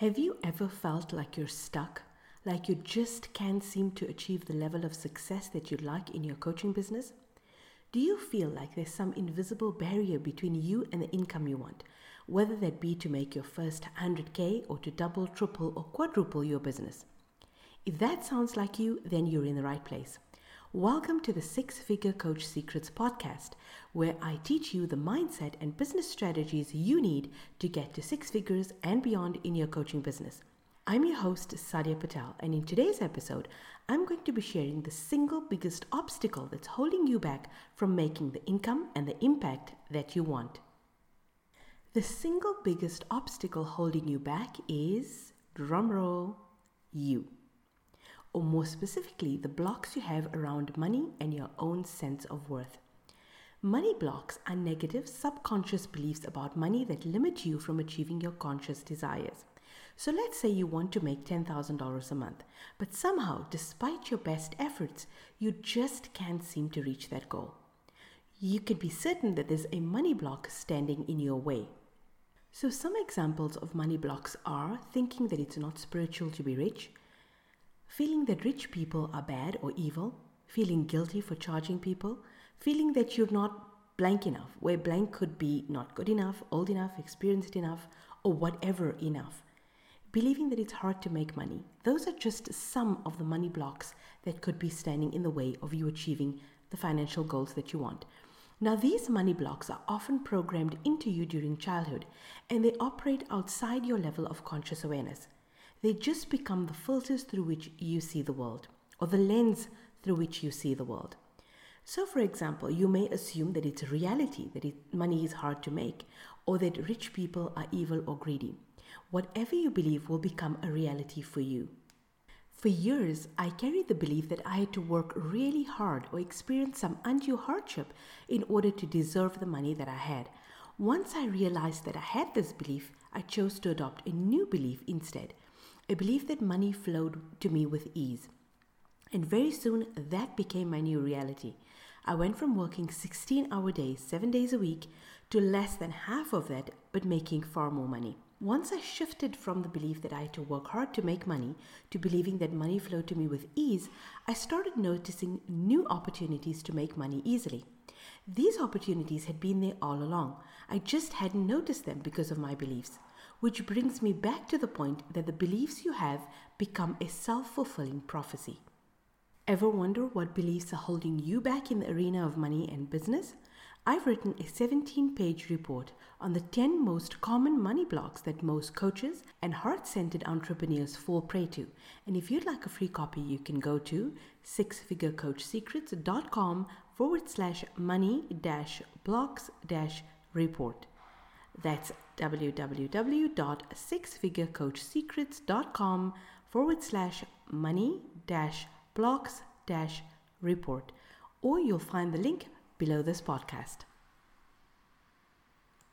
Have you ever felt like you're stuck? Like you just can't seem to achieve the level of success that you'd like in your coaching business? Do you feel like there's some invisible barrier between you and the income you want, whether that be to make your first 100K or to double, triple, or quadruple your business? If that sounds like you, then you're in the right place. Welcome to the Six Figure Coach Secrets podcast, where I teach you the mindset and business strategies you need to get to six figures and beyond in your coaching business. I'm your host, Sadia Patel, and in today's episode, I'm going to be sharing the single biggest obstacle that's holding you back from making the income and the impact that you want. The single biggest obstacle holding you back is, drumroll, you or more specifically, the blocks you have around money and your own sense of worth. Money blocks are negative, subconscious beliefs about money that limit you from achieving your conscious desires. So let's say you want to make $10,000 a month, but somehow, despite your best efforts, you just can't seem to reach that goal. You can be certain that there's a money block standing in your way. So, some examples of money blocks are thinking that it's not spiritual to be rich, feeling that rich people are bad or evil, feeling guilty for charging people, feeling that you're not blank enough, where blank could be not good enough, old enough, experienced enough, or whatever enough. Believing that it's hard to make money. Those are just some of the money blocks that could be standing in the way of you achieving the financial goals that you want. Now, these money blocks are often programmed into you during childhood and they operate outside your level of conscious awareness. They just become the filters through which you see the world, or the lens through which you see the world. So, for example, you may assume that it's a reality that it, money is hard to make, or that rich people are evil or greedy. Whatever you believe will become a reality for you. For years, I carried the belief that I had to work really hard or experience some undue hardship in order to deserve the money that I had. Once I realized that I had this belief, I chose to adopt a new belief instead I believed that money flowed to me with ease. And very soon that became my new reality. I went from working 16 hour days, seven days a week, to less than half of that, but making far more money. Once I shifted from the belief that I had to work hard to make money to believing that money flowed to me with ease, I started noticing new opportunities to make money easily. These opportunities had been there all along. I just hadn't noticed them because of my beliefs. Which brings me back to the point that the beliefs you have become a self fulfilling prophecy. Ever wonder what beliefs are holding you back in the arena of money and business? I've written a 17 page report on the 10 most common money blocks that most coaches and heart centered entrepreneurs fall prey to. And if you'd like a free copy, you can go to sixfigurecoachsecrets.com forward slash money dash blocks dash report. That's www.sixfigurecoachsecrets.com forward slash money dash blocks dash report. Or you'll find the link below this podcast.